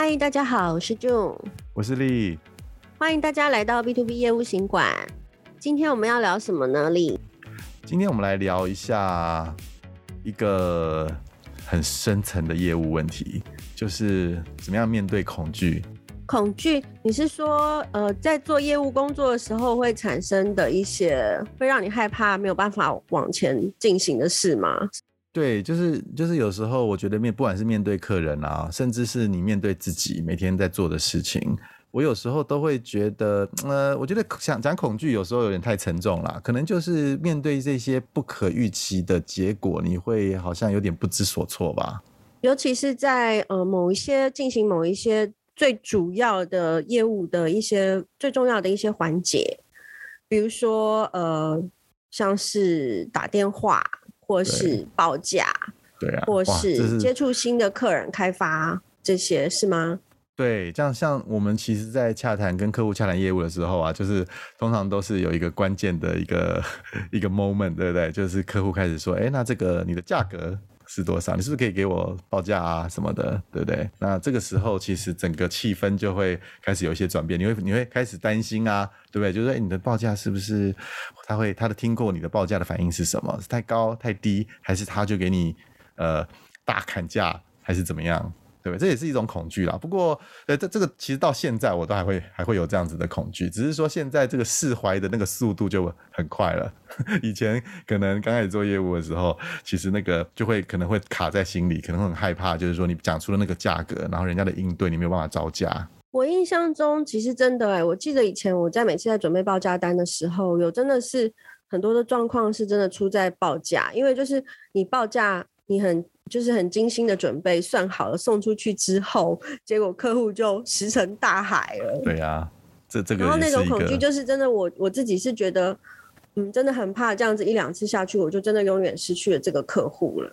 嗨，大家好，我是 June，我是丽，欢迎大家来到 B to B 业务行馆。今天我们要聊什么呢？丽，今天我们来聊一下一个很深层的业务问题，就是怎么样面对恐惧。恐惧，你是说，呃，在做业务工作的时候会产生的一些会让你害怕没有办法往前进行的事吗？对，就是就是有时候我觉得面不管是面对客人啊，甚至是你面对自己每天在做的事情，我有时候都会觉得，呃，我觉得想讲恐惧有时候有点太沉重了，可能就是面对这些不可预期的结果，你会好像有点不知所措吧。尤其是在呃某一些进行某一些最主要的业务的一些最重要的一些环节，比如说呃像是打电话。或是报价，对啊，或是接触新的客人开发这些是吗？对，这样像我们其实，在洽谈跟客户洽谈业务的时候啊，就是通常都是有一个关键的一个 一个 moment，对不对？就是客户开始说，哎，那这个你的价格。是多少？你是不是可以给我报价啊什么的，对不对？那这个时候其实整个气氛就会开始有一些转变，你会你会开始担心啊，对不对？就是说你的报价是不是他会他的听过你的报价的反应是什么？是太高太低，还是他就给你呃大砍价，还是怎么样？对，这也是一种恐惧啦。不过，呃，这这个其实到现在我都还会还会有这样子的恐惧，只是说现在这个释怀的那个速度就很快了。以前可能刚开始做业务的时候，其实那个就会可能会卡在心里，可能会很害怕，就是说你讲出了那个价格，然后人家的应对你没有办法招架。我印象中，其实真的哎，我记得以前我在每次在准备报价单的时候，有真的是很多的状况是真的出在报价，因为就是你报价你很。就是很精心的准备，算好了送出去之后，结果客户就石沉大海了。对呀、啊，这这个然后那种恐惧就是真的我，我我自己是觉得，嗯，真的很怕这样子一两次下去，我就真的永远失去了这个客户了。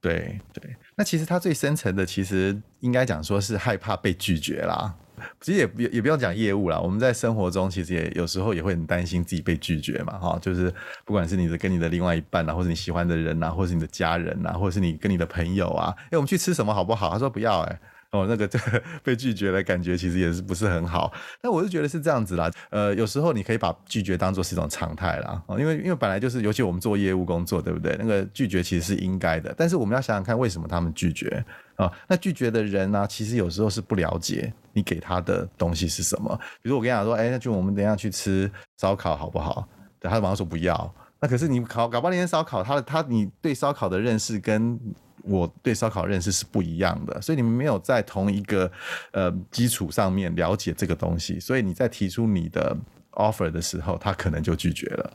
对对，那其实他最深层的，其实应该讲说是害怕被拒绝啦。其实也不也不用讲业务啦，我们在生活中其实也有时候也会很担心自己被拒绝嘛，哈，就是不管是你的跟你的另外一半啊，或者你喜欢的人啊，或是你的家人啊，或者是你跟你的朋友啊，哎，我们去吃什么好不好？他说不要，欸，哎。哦，那个这 个被拒绝的感觉其实也是不是很好，但我是觉得是这样子啦。呃，有时候你可以把拒绝当做是一种常态啦。哦，因为因为本来就是，尤其我们做业务工作，对不对？那个拒绝其实是应该的，但是我们要想想看，为什么他们拒绝啊？那拒绝的人呢，其实有时候是不了解你给他的东西是什么。比如我跟你讲说，哎，那就我们等一下去吃烧烤好不好？对，他马上说不要。那可是你搞搞半天烧烤，他的他你对烧烤的认识跟。我对烧烤认识是不一样的，所以你们没有在同一个呃基础上面了解这个东西，所以你在提出你的 offer 的时候，他可能就拒绝了。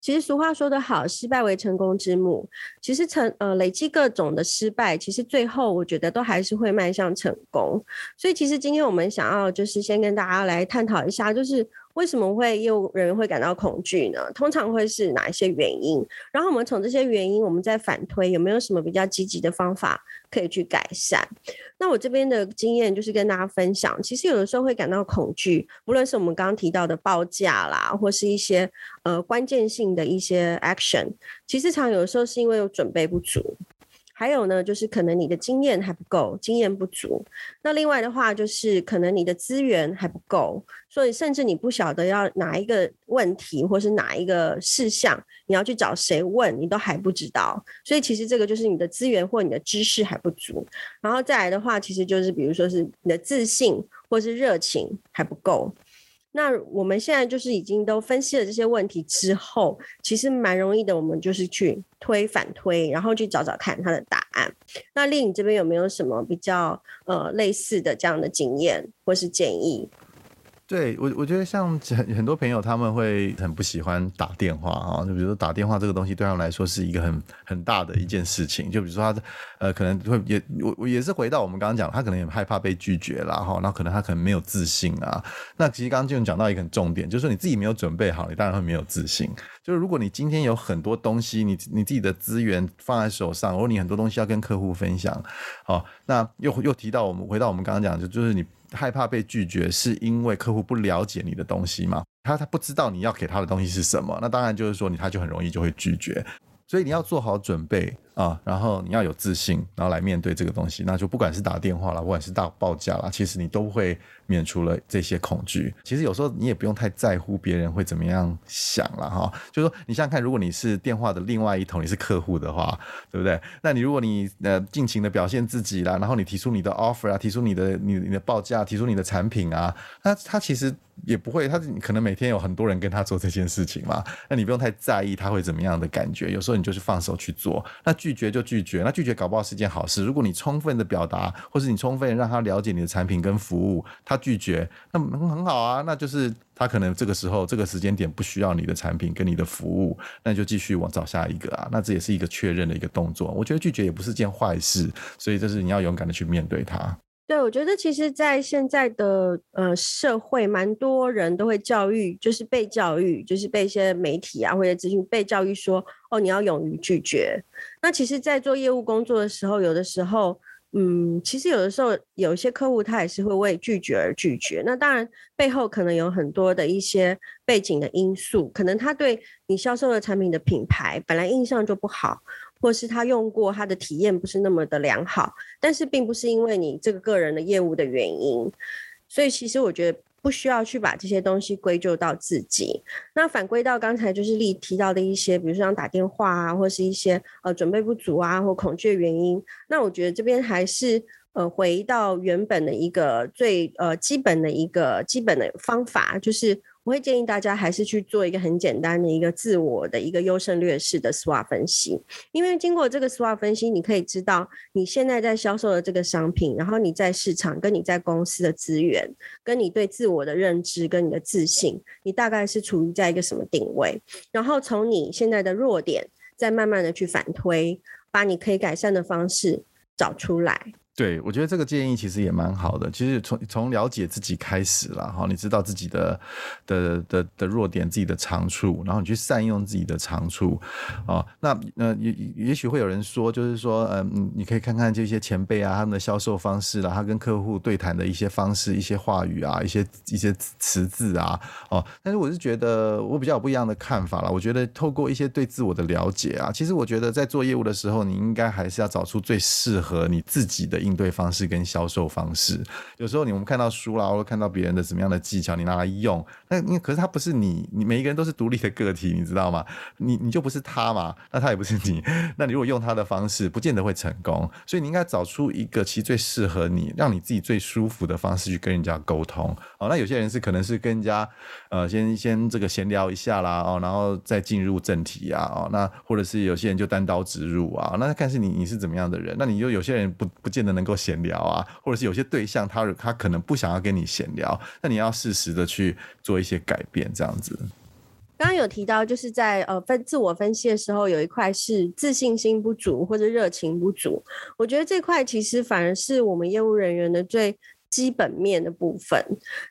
其实俗话说得好，失败为成功之母。其实成呃累积各种的失败，其实最后我觉得都还是会迈向成功。所以其实今天我们想要就是先跟大家来探讨一下，就是。为什么会业务人员会感到恐惧呢？通常会是哪一些原因？然后我们从这些原因，我们再反推有没有什么比较积极的方法可以去改善。那我这边的经验就是跟大家分享，其实有的时候会感到恐惧，无论是我们刚刚提到的报价啦，或是一些呃关键性的一些 action，其实常有的时候是因为有准备不足。还有呢，就是可能你的经验还不够，经验不足。那另外的话，就是可能你的资源还不够，所以甚至你不晓得要哪一个问题，或是哪一个事项，你要去找谁问，你都还不知道。所以其实这个就是你的资源或你的知识还不足。然后再来的话，其实就是比如说是你的自信或是热情还不够。那我们现在就是已经都分析了这些问题之后，其实蛮容易的。我们就是去推反推，然后去找找看它的答案。那丽颖这边有没有什么比较呃类似的这样的经验或是建议？对我，我觉得像很很多朋友他们会很不喜欢打电话啊，就比如说打电话这个东西对他们来说是一个很很大的一件事情。就比如说他呃可能会也我我也是回到我们刚刚讲，他可能也害怕被拒绝啦哈，那可能他可能没有自信啊。那其实刚刚就讲到一个很重点，就是你自己没有准备好，你当然会没有自信。就是如果你今天有很多东西，你你自己的资源放在手上，或者你很多东西要跟客户分享，好，那又又提到我们回到我们刚刚讲，就就是你。害怕被拒绝，是因为客户不了解你的东西吗？他他不知道你要给他的东西是什么，那当然就是说你他就很容易就会拒绝。所以你要做好准备，啊，然后你要有自信，然后来面对这个东西，那就不管是打电话啦，不管是大报价啦，其实你都会免除了这些恐惧。其实有时候你也不用太在乎别人会怎么样想了哈。就说，你想想看，如果你是电话的另外一头，你是客户的话，对不对？那你如果你呃尽情的表现自己啦，然后你提出你的 offer 啊，提出你的你你的报价，提出你的产品啊，那他其实也不会，他可能每天有很多人跟他做这件事情嘛。那你不用太在意他会怎么样的感觉。有时候你就是放手去做，那拒绝就拒绝，那拒绝搞不好是件好事。如果你充分的表达，或是你充分让他了解你的产品跟服务，他拒绝，那很好啊，那就是他可能这个时候这个时间点不需要你的产品跟你的服务，那就继续往找下一个啊。那这也是一个确认的一个动作。我觉得拒绝也不是件坏事，所以这是你要勇敢的去面对它。对，我觉得其实，在现在的呃社会，蛮多人都会教育，就是被教育，就是被一些媒体啊或者资讯被教育说，哦，你要勇于拒绝。那其实，在做业务工作的时候，有的时候，嗯，其实有的时候，有一些客户他也是会为拒绝而拒绝。那当然，背后可能有很多的一些背景的因素，可能他对你销售的产品的品牌本来印象就不好。或是他用过，他的体验不是那么的良好，但是并不是因为你这个个人的业务的原因，所以其实我觉得不需要去把这些东西归咎到自己。那反归到刚才就是例提到的一些，比如说像打电话啊，或是一些呃准备不足啊，或恐惧原因。那我觉得这边还是呃回到原本的一个最呃基本的一个基本的方法，就是。我会建议大家还是去做一个很简单的一个自我的一个优胜劣势的 SWOT 分析，因为经过这个 SWOT 分析，你可以知道你现在在销售的这个商品，然后你在市场跟你在公司的资源，跟你对自我的认知跟你的自信，你大概是处于在一个什么定位，然后从你现在的弱点，再慢慢的去反推，把你可以改善的方式找出来。对，我觉得这个建议其实也蛮好的。其实从从了解自己开始了哈，你知道自己的的的的弱点、自己的长处，然后你去善用自己的长处啊。那呃也也许会有人说，就是说嗯，你可以看看这些前辈啊，他们的销售方式啦，他跟客户对谈的一些方式、一些话语啊、一些一些词字啊哦。但是我是觉得我比较有不一样的看法了。我觉得透过一些对自我的了解啊，其实我觉得在做业务的时候，你应该还是要找出最适合你自己的。应对方式跟销售方式，有时候你我们看到书啦，或者看到别人的什么样的技巧，你拿来用，那因为可是他不是你，你每一个人都是独立的个体，你知道吗？你你就不是他嘛，那他也不是你，那你如果用他的方式，不见得会成功。所以你应该找出一个其实最适合你，让你自己最舒服的方式去跟人家沟通。哦，那有些人是可能是跟人家呃先先这个闲聊一下啦，哦，然后再进入正题啊，哦，那或者是有些人就单刀直入啊，那看是你你是怎么样的人，那你就有些人不不见得能。够闲聊啊，或者是有些对象他他可能不想要跟你闲聊，那你要适时的去做一些改变，这样子。刚刚有提到，就是在呃分自我分析的时候，有一块是自信心不足或者热情不足。我觉得这块其实反而是我们业务人员的最基本面的部分。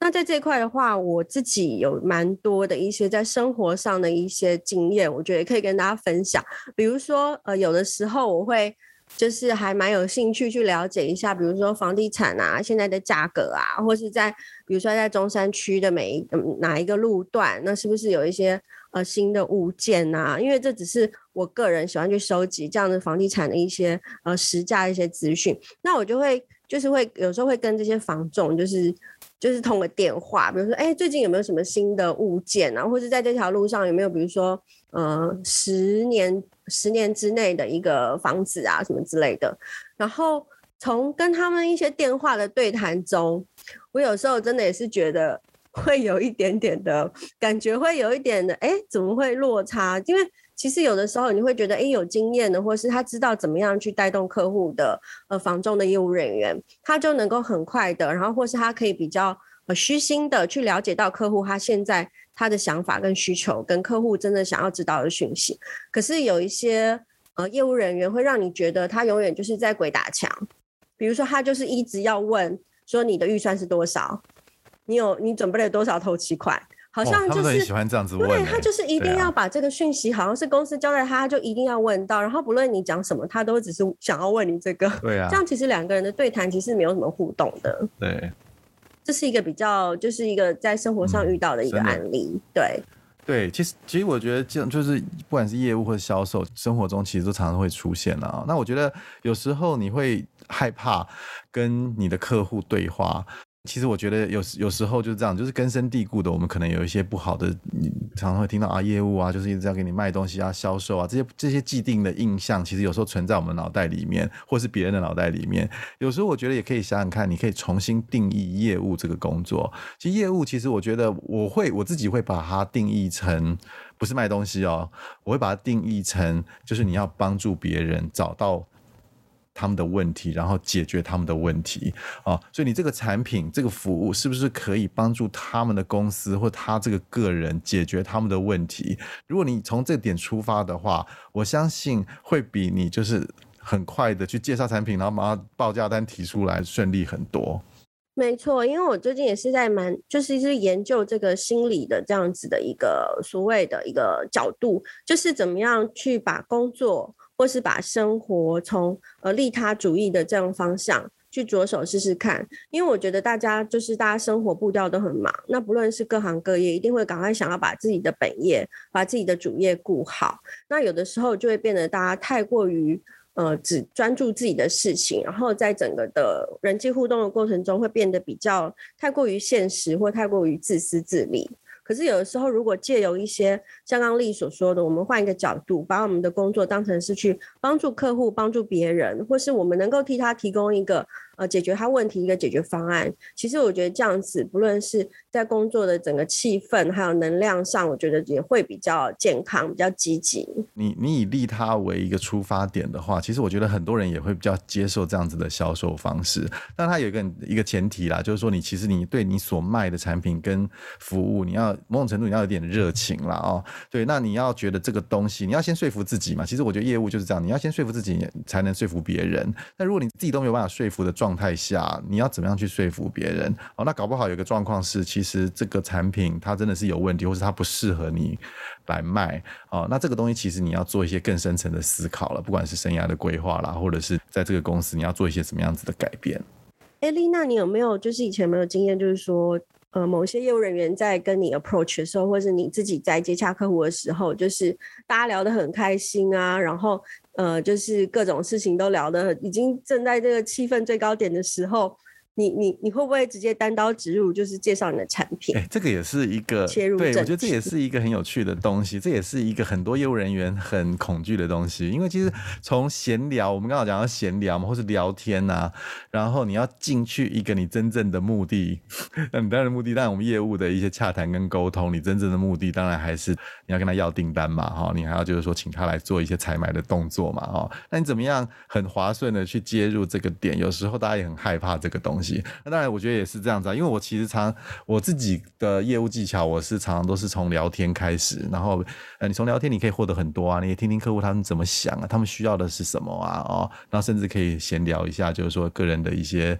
那在这块的话，我自己有蛮多的一些在生活上的一些经验，我觉得也可以跟大家分享。比如说，呃，有的时候我会。就是还蛮有兴趣去了解一下，比如说房地产啊，现在的价格啊，或是在比如说在中山区的每一哪一个路段，那是不是有一些呃新的物件啊？因为这只是我个人喜欢去收集这样的房地产的一些呃实价一些资讯，那我就会就是会有时候会跟这些房仲就是就是通个电话，比如说哎最近有没有什么新的物件啊，或者在这条路上有没有比如说呃十年。十年之内的一个房子啊，什么之类的。然后从跟他们一些电话的对谈中，我有时候真的也是觉得会有一点点的感觉，会有一点的，哎，怎么会落差？因为其实有的时候你会觉得，哎，有经验的，或是他知道怎么样去带动客户的，呃，房仲的业务人员，他就能够很快的，然后或是他可以比较呃虚心的去了解到客户他现在。他的想法跟需求，跟客户真的想要知道的讯息，可是有一些呃业务人员会让你觉得他永远就是在鬼打墙，比如说他就是一直要问说你的预算是多少，你有你准备了多少头期款，好像就是、喜欢这样子问，对，他就是一定要把这个讯息，好像是公司交代他，他就一定要问到，然后不论你讲什么，他都只是想要问你这个，对啊，这样其实两个人的对谈其实没有什么互动的，对。这是一个比较，就是一个在生活上遇到的一个案例，嗯、对。对，其实其实我觉得这样就是不管是业务或者销售，生活中其实都常常会出现啊。那我觉得有时候你会害怕跟你的客户对话。其实我觉得有有时候就是这样，就是根深蒂固的，我们可能有一些不好的，你常常会听到啊，业务啊，就是一直要给你卖东西啊，销售啊，这些这些既定的印象，其实有时候存在我们脑袋里面，或是别人的脑袋里面。有时候我觉得也可以想想看，你可以重新定义业务这个工作。其实业务，其实我觉得我会我自己会把它定义成不是卖东西哦，我会把它定义成就是你要帮助别人找到。他们的问题，然后解决他们的问题啊，所以你这个产品、这个服务是不是可以帮助他们的公司或他这个个人解决他们的问题？如果你从这点出发的话，我相信会比你就是很快的去介绍产品，然后把报价单提出来顺利很多。没错，因为我最近也是在蛮就是是研究这个心理的这样子的一个所谓的一个角度，就是怎么样去把工作。或是把生活从呃利他主义的这样方向去着手试试看，因为我觉得大家就是大家生活步调都很忙，那不论是各行各业，一定会赶快想要把自己的本业、把自己的主业顾好。那有的时候就会变得大家太过于呃只专注自己的事情，然后在整个的人际互动的过程中，会变得比较太过于现实或太过于自私自利。可是有的时候，如果借由一些像刚刚丽所说的，我们换一个角度，把我们的工作当成是去帮助客户、帮助别人，或是我们能够替他提供一个。呃，解决他问题一个解决方案，其实我觉得这样子，不论是在工作的整个气氛，还有能量上，我觉得也会比较健康，比较积极。你你以利他为一个出发点的话，其实我觉得很多人也会比较接受这样子的销售方式。但它有一个一个前提啦，就是说你其实你对你所卖的产品跟服务，你要某种程度你要有点热情啦哦。对，那你要觉得这个东西，你要先说服自己嘛。其实我觉得业务就是这样，你要先说服自己，才能说服别人。那如果你自己都没有办法说服的状，状态下，你要怎么样去说服别人？哦，那搞不好有个状况是，其实这个产品它真的是有问题，或是它不适合你来卖。哦，那这个东西其实你要做一些更深层的思考了，不管是生涯的规划啦，或者是在这个公司你要做一些什么样子的改变。哎，丽娜，你有没有就是以前没有经验，就是说，呃，某些业务人员在跟你 approach 的时候，或是你自己在接洽客户的时候，就是大家聊得很开心啊，然后。呃，就是各种事情都聊得已经正在这个气氛最高点的时候。你你你会不会直接单刀直入，就是介绍你的产品？哎、欸，这个也是一个切入，对，我觉得这也是一个很有趣的东西，这也是一个很多业务人员很恐惧的东西。因为其实从闲聊，我们刚好讲到闲聊嘛，或是聊天啊，然后你要进去一个你真正的目的，那你当然目的，当然我们业务的一些洽谈跟沟通，你真正的目的当然还是你要跟他要订单嘛，哈，你还要就是说请他来做一些采买的动作嘛，哈，那你怎么样很划算的去接入这个点？有时候大家也很害怕这个东西。那当然，我觉得也是这样子啊，因为我其实常我自己的业务技巧，我是常常都是从聊天开始，然后呃，你从聊天你可以获得很多啊，你也听听客户他们怎么想啊，他们需要的是什么啊，哦，然后甚至可以闲聊一下，就是说个人的一些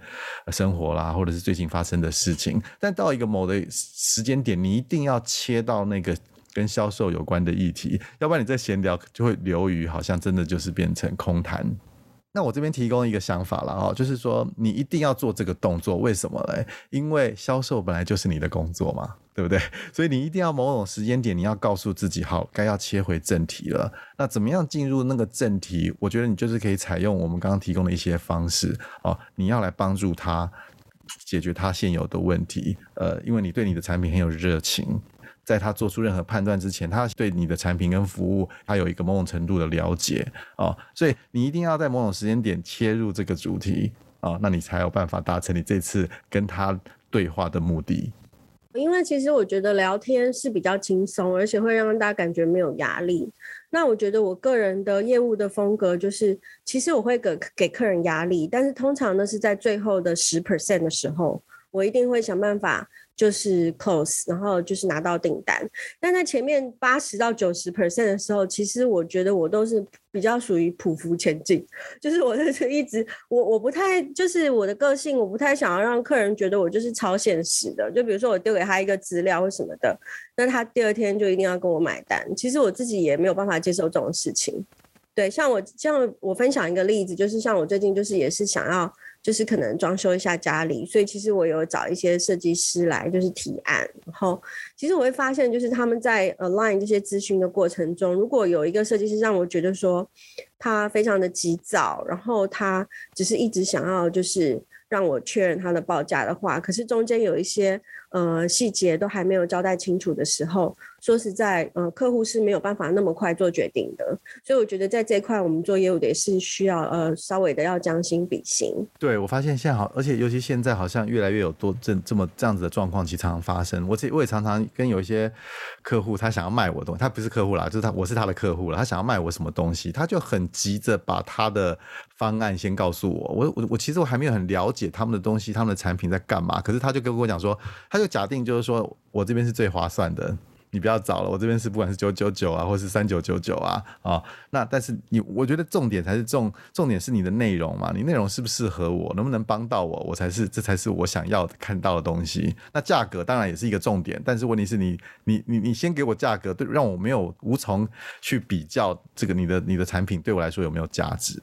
生活啦，或者是最近发生的事情。但到一个某的时间点，你一定要切到那个跟销售有关的议题，要不然你在闲聊就会流于好像真的就是变成空谈。那我这边提供一个想法了哦，就是说你一定要做这个动作，为什么嘞？因为销售本来就是你的工作嘛，对不对？所以你一定要某种时间点，你要告诉自己，好，该要切回正题了。那怎么样进入那个正题？我觉得你就是可以采用我们刚刚提供的一些方式哦，你要来帮助他解决他现有的问题，呃，因为你对你的产品很有热情。在他做出任何判断之前，他对你的产品跟服务，他有一个某种程度的了解哦，所以你一定要在某种时间点切入这个主题哦，那你才有办法达成你这次跟他对话的目的。因为其实我觉得聊天是比较轻松，而且会让大家感觉没有压力。那我觉得我个人的业务的风格就是，其实我会给给客人压力，但是通常呢是在最后的十 percent 的时候，我一定会想办法。就是 close，然后就是拿到订单。但在前面八十到九十 percent 的时候，其实我觉得我都是比较属于匍匐前进，就是我就是一直我我不太就是我的个性，我不太想要让客人觉得我就是超现实的。就比如说我丢给他一个资料或什么的，那他第二天就一定要跟我买单。其实我自己也没有办法接受这种事情。对，像我像我分享一个例子，就是像我最近就是也是想要。就是可能装修一下家里，所以其实我有找一些设计师来就是提案，然后其实我会发现就是他们在 align 这些咨询的过程中，如果有一个设计师让我觉得说他非常的急躁，然后他只是一直想要就是。让我确认他的报价的话，可是中间有一些呃细节都还没有交代清楚的时候。说实在，呃，客户是没有办法那么快做决定的，所以我觉得在这一块，我们做业务的也是需要呃稍微的要将心比心。对，我发现现在好，而且尤其现在好像越来越有多这这么这样子的状况，其实常常发生。我这我也常常跟有一些客户，他想要卖我东西，他不是客户啦，就是他我是他的客户了，他想要卖我什么东西，他就很急着把他的方案先告诉我。我我我其实我还没有很了解他们的东西，他们的产品在干嘛，可是他就跟我讲说，他就假定就是说我这边是最划算的。你不要找了，我这边是不管是九九九啊，或是三九九九啊，啊、那但是你，我觉得重点才是重，重点是你的内容嘛，你内容适不适合我，能不能帮到我，我才是，这才是我想要看到的东西。那价格当然也是一个重点，但是问题是你，你，你，你先给我价格，对，让我没有无从去比较这个你的你的产品对我来说有没有价值。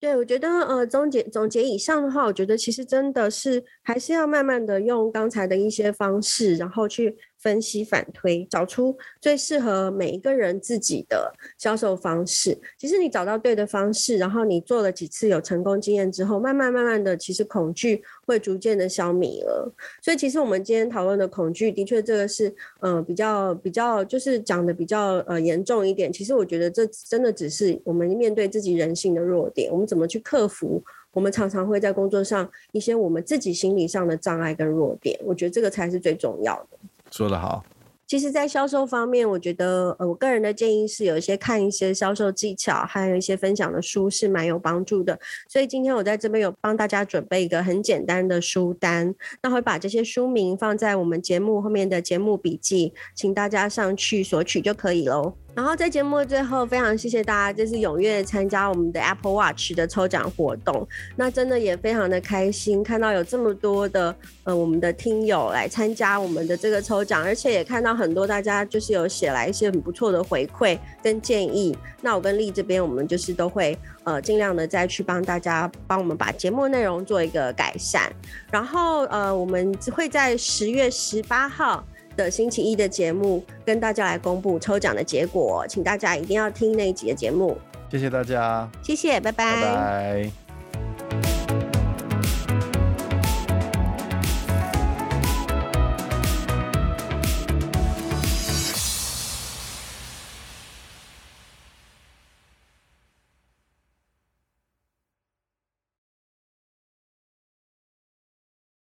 对，我觉得呃，总结总结以上的话，我觉得其实真的是还是要慢慢的用刚才的一些方式，然后去。分析反推，找出最适合每一个人自己的销售方式。其实你找到对的方式，然后你做了几次有成功经验之后，慢慢慢慢的，其实恐惧会逐渐的消弭了。所以其实我们今天讨论的恐惧，的确这个是呃比较比较就是讲的比较呃严重一点。其实我觉得这真的只是我们面对自己人性的弱点，我们怎么去克服？我们常常会在工作上一些我们自己心理上的障碍跟弱点，我觉得这个才是最重要的。说得好。其实，在销售方面，我觉得，呃，我个人的建议是有一些看一些销售技巧，还有一些分享的书是蛮有帮助的。所以今天我在这边有帮大家准备一个很简单的书单，那会把这些书名放在我们节目后面的节目笔记，请大家上去索取就可以喽。然后在节目的最后，非常谢谢大家，就是踊跃参加我们的 Apple Watch 的抽奖活动。那真的也非常的开心，看到有这么多的呃我们的听友来参加我们的这个抽奖，而且也看到很多大家就是有写来一些很不错的回馈跟建议。那我跟丽这边，我们就是都会呃尽量的再去帮大家帮我们把节目内容做一个改善。然后呃我们会在十月十八号。的星期一的节目，跟大家来公布抽奖的结果，请大家一定要听那一集的节目。谢谢大家，谢谢，拜拜。拜拜。